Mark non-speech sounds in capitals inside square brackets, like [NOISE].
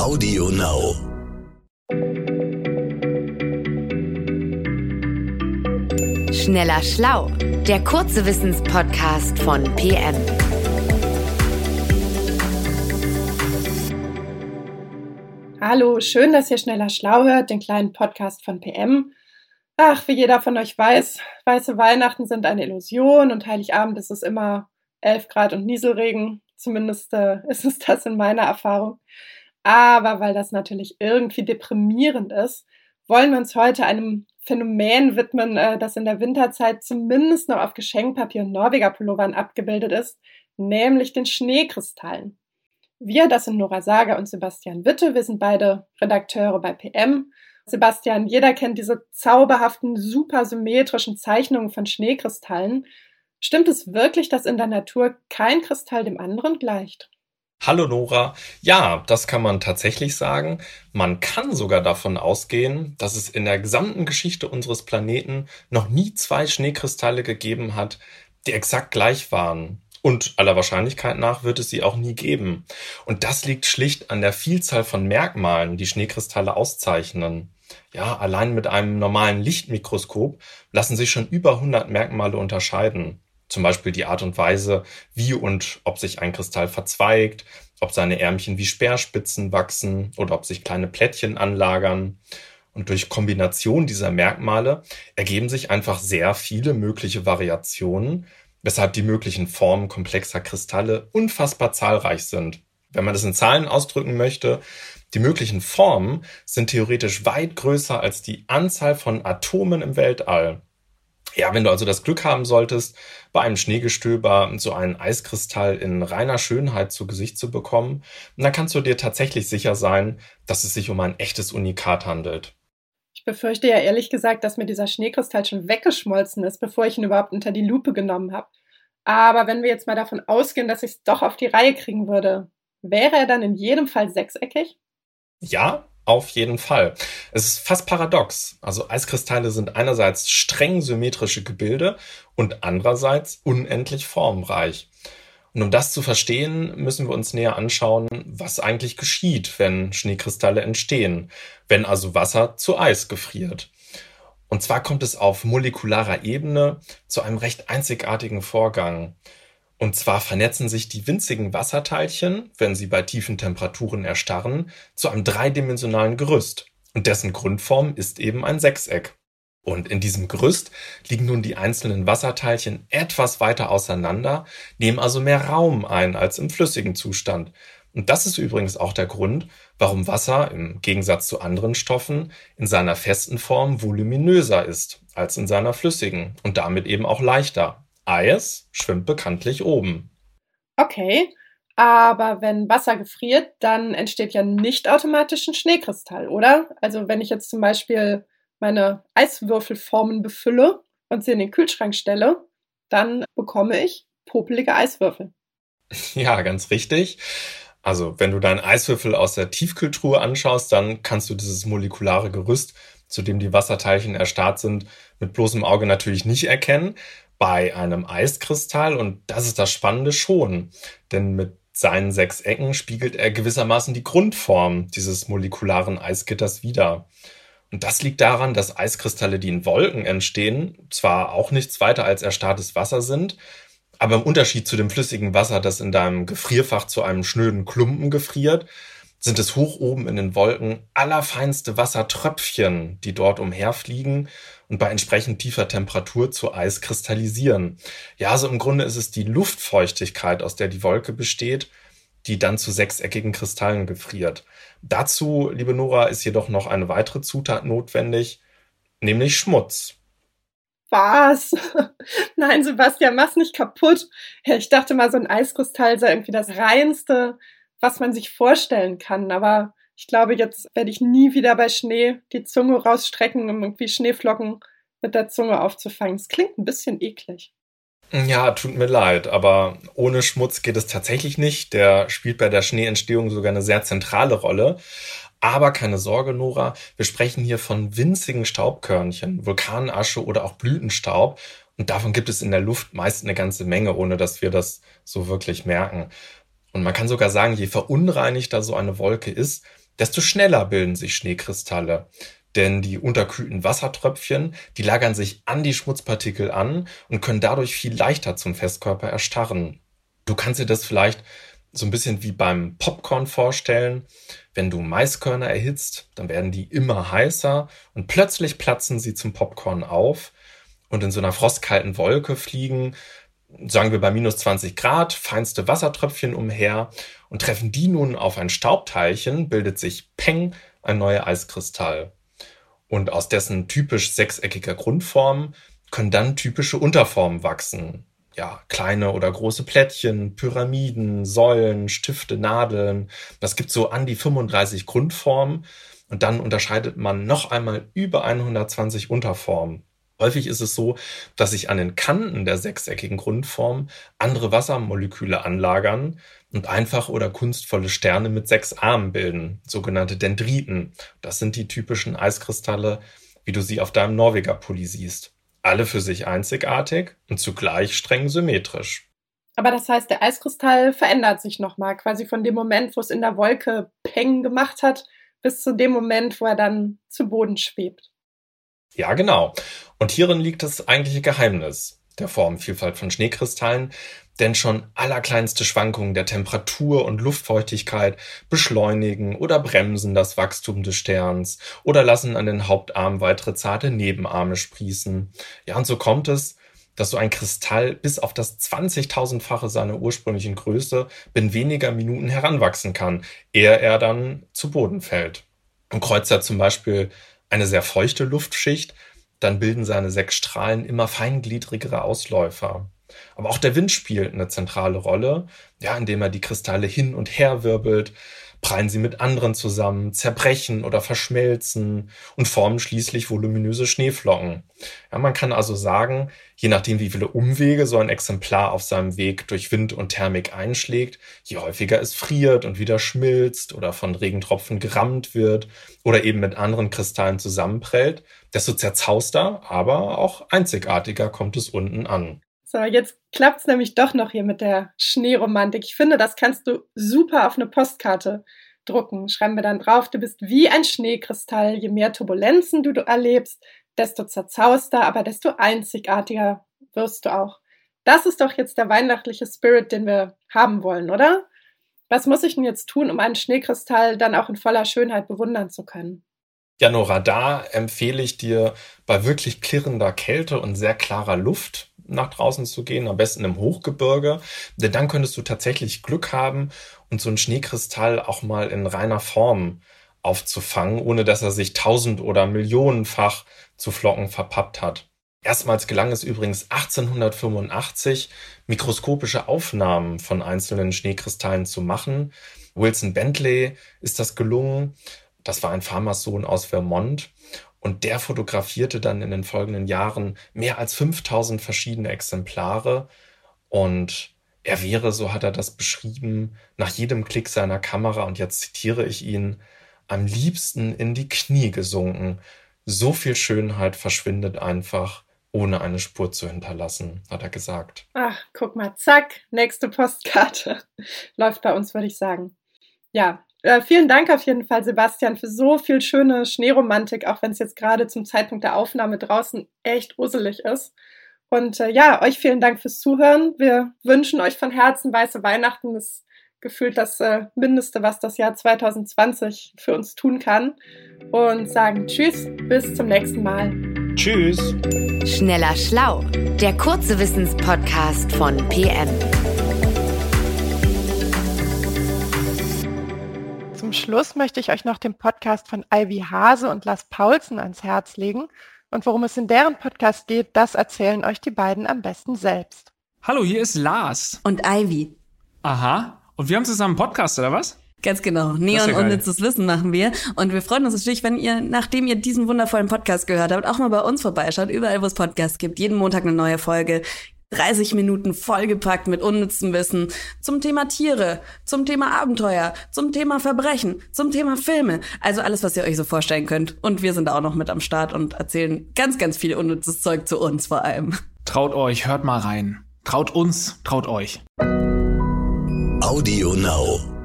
Audio Now. Schneller Schlau, der kurze Wissenspodcast von PM. Hallo, schön, dass ihr Schneller Schlau hört, den kleinen Podcast von PM. Ach, wie jeder von euch weiß, weiße Weihnachten sind eine Illusion und Heiligabend ist es immer 11 Grad und Nieselregen. Zumindest äh, [LAUGHS] ist es das in meiner Erfahrung. Aber weil das natürlich irgendwie deprimierend ist, wollen wir uns heute einem Phänomen widmen, äh, das in der Winterzeit zumindest noch auf Geschenkpapier und Norweger-Pullovern abgebildet ist, nämlich den Schneekristallen. Wir, das sind Nora Sager und Sebastian Witte, wir sind beide Redakteure bei PM. Sebastian, jeder kennt diese zauberhaften, supersymmetrischen Zeichnungen von Schneekristallen. Stimmt es wirklich, dass in der Natur kein Kristall dem anderen gleicht? Hallo Nora. Ja, das kann man tatsächlich sagen. Man kann sogar davon ausgehen, dass es in der gesamten Geschichte unseres Planeten noch nie zwei Schneekristalle gegeben hat, die exakt gleich waren. Und aller Wahrscheinlichkeit nach wird es sie auch nie geben. Und das liegt schlicht an der Vielzahl von Merkmalen, die Schneekristalle auszeichnen. Ja, allein mit einem normalen Lichtmikroskop lassen sich schon über 100 Merkmale unterscheiden. Zum Beispiel die Art und Weise, wie und ob sich ein Kristall verzweigt, ob seine Ärmchen wie Speerspitzen wachsen oder ob sich kleine Plättchen anlagern. Und durch Kombination dieser Merkmale ergeben sich einfach sehr viele mögliche Variationen, weshalb die möglichen Formen komplexer Kristalle unfassbar zahlreich sind. Wenn man das in Zahlen ausdrücken möchte, die möglichen Formen sind theoretisch weit größer als die Anzahl von Atomen im Weltall. Ja, wenn du also das Glück haben solltest, bei einem Schneegestöber so einen Eiskristall in reiner Schönheit zu Gesicht zu bekommen, dann kannst du dir tatsächlich sicher sein, dass es sich um ein echtes Unikat handelt. Ich befürchte ja ehrlich gesagt, dass mir dieser Schneekristall schon weggeschmolzen ist, bevor ich ihn überhaupt unter die Lupe genommen habe. Aber wenn wir jetzt mal davon ausgehen, dass ich es doch auf die Reihe kriegen würde, wäre er dann in jedem Fall sechseckig? Ja, auf jeden Fall. Es ist fast paradox. Also Eiskristalle sind einerseits streng symmetrische Gebilde und andererseits unendlich formreich. Und um das zu verstehen, müssen wir uns näher anschauen, was eigentlich geschieht, wenn Schneekristalle entstehen, wenn also Wasser zu Eis gefriert. Und zwar kommt es auf molekularer Ebene zu einem recht einzigartigen Vorgang. Und zwar vernetzen sich die winzigen Wasserteilchen, wenn sie bei tiefen Temperaturen erstarren, zu einem dreidimensionalen Gerüst. Und dessen Grundform ist eben ein Sechseck. Und in diesem Gerüst liegen nun die einzelnen Wasserteilchen etwas weiter auseinander, nehmen also mehr Raum ein als im flüssigen Zustand. Und das ist übrigens auch der Grund, warum Wasser im Gegensatz zu anderen Stoffen in seiner festen Form voluminöser ist als in seiner flüssigen und damit eben auch leichter. Eis schwimmt bekanntlich oben. Okay, aber wenn Wasser gefriert, dann entsteht ja nicht automatisch ein Schneekristall, oder? Also wenn ich jetzt zum Beispiel meine Eiswürfelformen befülle und sie in den Kühlschrank stelle, dann bekomme ich popelige Eiswürfel. [LAUGHS] Ja, ganz richtig. Also wenn du deinen Eiswürfel aus der Tiefkühltruhe anschaust, dann kannst du dieses molekulare Gerüst, zu dem die Wasserteilchen erstarrt sind, mit bloßem Auge natürlich nicht erkennen bei einem Eiskristall, und das ist das Spannende schon, denn mit seinen sechs Ecken spiegelt er gewissermaßen die Grundform dieses molekularen Eisgitters wider. Und das liegt daran, dass Eiskristalle, die in Wolken entstehen, zwar auch nichts weiter als erstarrtes Wasser sind, aber im Unterschied zu dem flüssigen Wasser, das in deinem Gefrierfach zu einem schnöden Klumpen gefriert, sind es hoch oben in den Wolken allerfeinste Wassertröpfchen, die dort umherfliegen und bei entsprechend tiefer Temperatur zu Eis kristallisieren. Ja, also im Grunde ist es die Luftfeuchtigkeit, aus der die Wolke besteht, die dann zu sechseckigen Kristallen gefriert. Dazu, liebe Nora, ist jedoch noch eine weitere Zutat notwendig, nämlich Schmutz. Was? [LAUGHS] Nein, Sebastian, mach's nicht kaputt. Ich dachte mal, so ein Eiskristall sei irgendwie das reinste, was man sich vorstellen kann. Aber ich glaube, jetzt werde ich nie wieder bei Schnee die Zunge rausstrecken, um irgendwie Schneeflocken mit der Zunge aufzufangen. Es klingt ein bisschen eklig. Ja, tut mir leid, aber ohne Schmutz geht es tatsächlich nicht. Der spielt bei der Schneeentstehung sogar eine sehr zentrale Rolle. Aber keine Sorge, Nora, wir sprechen hier von winzigen Staubkörnchen, Vulkanasche oder auch Blütenstaub. Und davon gibt es in der Luft meist eine ganze Menge, ohne dass wir das so wirklich merken. Und man kann sogar sagen, je verunreinigter so eine Wolke ist, desto schneller bilden sich Schneekristalle. Denn die unterkühlten Wassertröpfchen, die lagern sich an die Schmutzpartikel an und können dadurch viel leichter zum Festkörper erstarren. Du kannst dir das vielleicht so ein bisschen wie beim Popcorn vorstellen. Wenn du Maiskörner erhitzt, dann werden die immer heißer und plötzlich platzen sie zum Popcorn auf und in so einer frostkalten Wolke fliegen, sagen wir bei minus 20 Grad, feinste Wassertröpfchen umher und treffen die nun auf ein Staubteilchen, bildet sich Peng, ein neuer Eiskristall. Und aus dessen typisch sechseckiger Grundform können dann typische Unterformen wachsen. Ja, kleine oder große Plättchen, Pyramiden, Säulen, Stifte, Nadeln. Das gibt so an die 35 Grundformen. Und dann unterscheidet man noch einmal über 120 Unterformen. Häufig ist es so, dass sich an den Kanten der sechseckigen Grundform andere Wassermoleküle anlagern und einfach oder kunstvolle Sterne mit sechs Armen bilden, sogenannte Dendriten. Das sind die typischen Eiskristalle, wie du sie auf deinem Norweger-Pulli siehst. Alle für sich einzigartig und zugleich streng symmetrisch. Aber das heißt, der Eiskristall verändert sich nochmal, quasi von dem Moment, wo es in der Wolke Peng gemacht hat, bis zu dem Moment, wo er dann zu Boden schwebt. Ja, genau. Und hierin liegt das eigentliche Geheimnis der Formvielfalt von Schneekristallen, denn schon allerkleinste Schwankungen der Temperatur und Luftfeuchtigkeit beschleunigen oder bremsen das Wachstum des Sterns oder lassen an den Hauptarmen weitere zarte Nebenarme sprießen. Ja, und so kommt es, dass so ein Kristall bis auf das 20.000-fache seiner ursprünglichen Größe binnen weniger Minuten heranwachsen kann, ehe er dann zu Boden fällt. Und kreuzt zum Beispiel eine sehr feuchte Luftschicht, dann bilden seine sechs Strahlen immer feingliedrigere Ausläufer. Aber auch der Wind spielt eine zentrale Rolle, ja, indem er die Kristalle hin und her wirbelt, prallen sie mit anderen zusammen, zerbrechen oder verschmelzen und formen schließlich voluminöse Schneeflocken. Ja, man kann also sagen, je nachdem, wie viele Umwege so ein Exemplar auf seinem Weg durch Wind und Thermik einschlägt, je häufiger es friert und wieder schmilzt oder von Regentropfen gerammt wird oder eben mit anderen Kristallen zusammenprellt, desto zerzauster, aber auch einzigartiger kommt es unten an. So, jetzt klappt's nämlich doch noch hier mit der Schneeromantik. Ich finde, das kannst du super auf eine Postkarte drucken. Schreiben wir dann drauf, du bist wie ein Schneekristall. Je mehr Turbulenzen du, du erlebst, desto zerzauster, aber desto einzigartiger wirst du auch. Das ist doch jetzt der weihnachtliche Spirit, den wir haben wollen, oder? Was muss ich denn jetzt tun, um einen Schneekristall dann auch in voller Schönheit bewundern zu können? Ja, Nora, da empfehle ich dir bei wirklich klirrender Kälte und sehr klarer Luft nach draußen zu gehen, am besten im Hochgebirge, denn dann könntest du tatsächlich Glück haben und so einen Schneekristall auch mal in reiner Form aufzufangen, ohne dass er sich tausend oder millionenfach zu Flocken verpappt hat. Erstmals gelang es übrigens 1885, mikroskopische Aufnahmen von einzelnen Schneekristallen zu machen. Wilson Bentley ist das gelungen. Das war ein Pharmasohn aus Vermont. Und der fotografierte dann in den folgenden Jahren mehr als 5000 verschiedene Exemplare. Und er wäre, so hat er das beschrieben, nach jedem Klick seiner Kamera, und jetzt zitiere ich ihn, am liebsten in die Knie gesunken. So viel Schönheit verschwindet einfach, ohne eine Spur zu hinterlassen, hat er gesagt. Ach, guck mal, zack, nächste Postkarte. [LAUGHS] Läuft bei uns, würde ich sagen. Ja, äh, vielen Dank auf jeden Fall, Sebastian, für so viel schöne Schneeromantik, auch wenn es jetzt gerade zum Zeitpunkt der Aufnahme draußen echt uselig ist. Und äh, ja, euch vielen Dank fürs Zuhören. Wir wünschen euch von Herzen weiße Weihnachten. Das ist gefühlt das äh, Mindeste, was das Jahr 2020 für uns tun kann. Und sagen Tschüss, bis zum nächsten Mal. Tschüss. Schneller Schlau, der kurze Wissenspodcast von PM. Zum Schluss möchte ich euch noch den Podcast von Ivy Hase und Lars Paulsen ans Herz legen. Und worum es in deren Podcast geht, das erzählen euch die beiden am besten selbst. Hallo, hier ist Lars. Und Ivy. Aha. Und wir haben zusammen einen Podcast, oder was? Ganz genau. Neon ja unnützes Wissen machen wir. Und wir freuen uns natürlich, wenn ihr, nachdem ihr diesen wundervollen Podcast gehört habt, auch mal bei uns vorbeischaut. Überall, wo es Podcasts gibt. Jeden Montag eine neue Folge. 30 Minuten vollgepackt mit unnützem Wissen zum Thema Tiere, zum Thema Abenteuer, zum Thema Verbrechen, zum Thema Filme. Also alles, was ihr euch so vorstellen könnt. Und wir sind da auch noch mit am Start und erzählen ganz, ganz viel unnützes Zeug zu uns vor allem. Traut euch, hört mal rein. Traut uns, traut euch. Audio Now.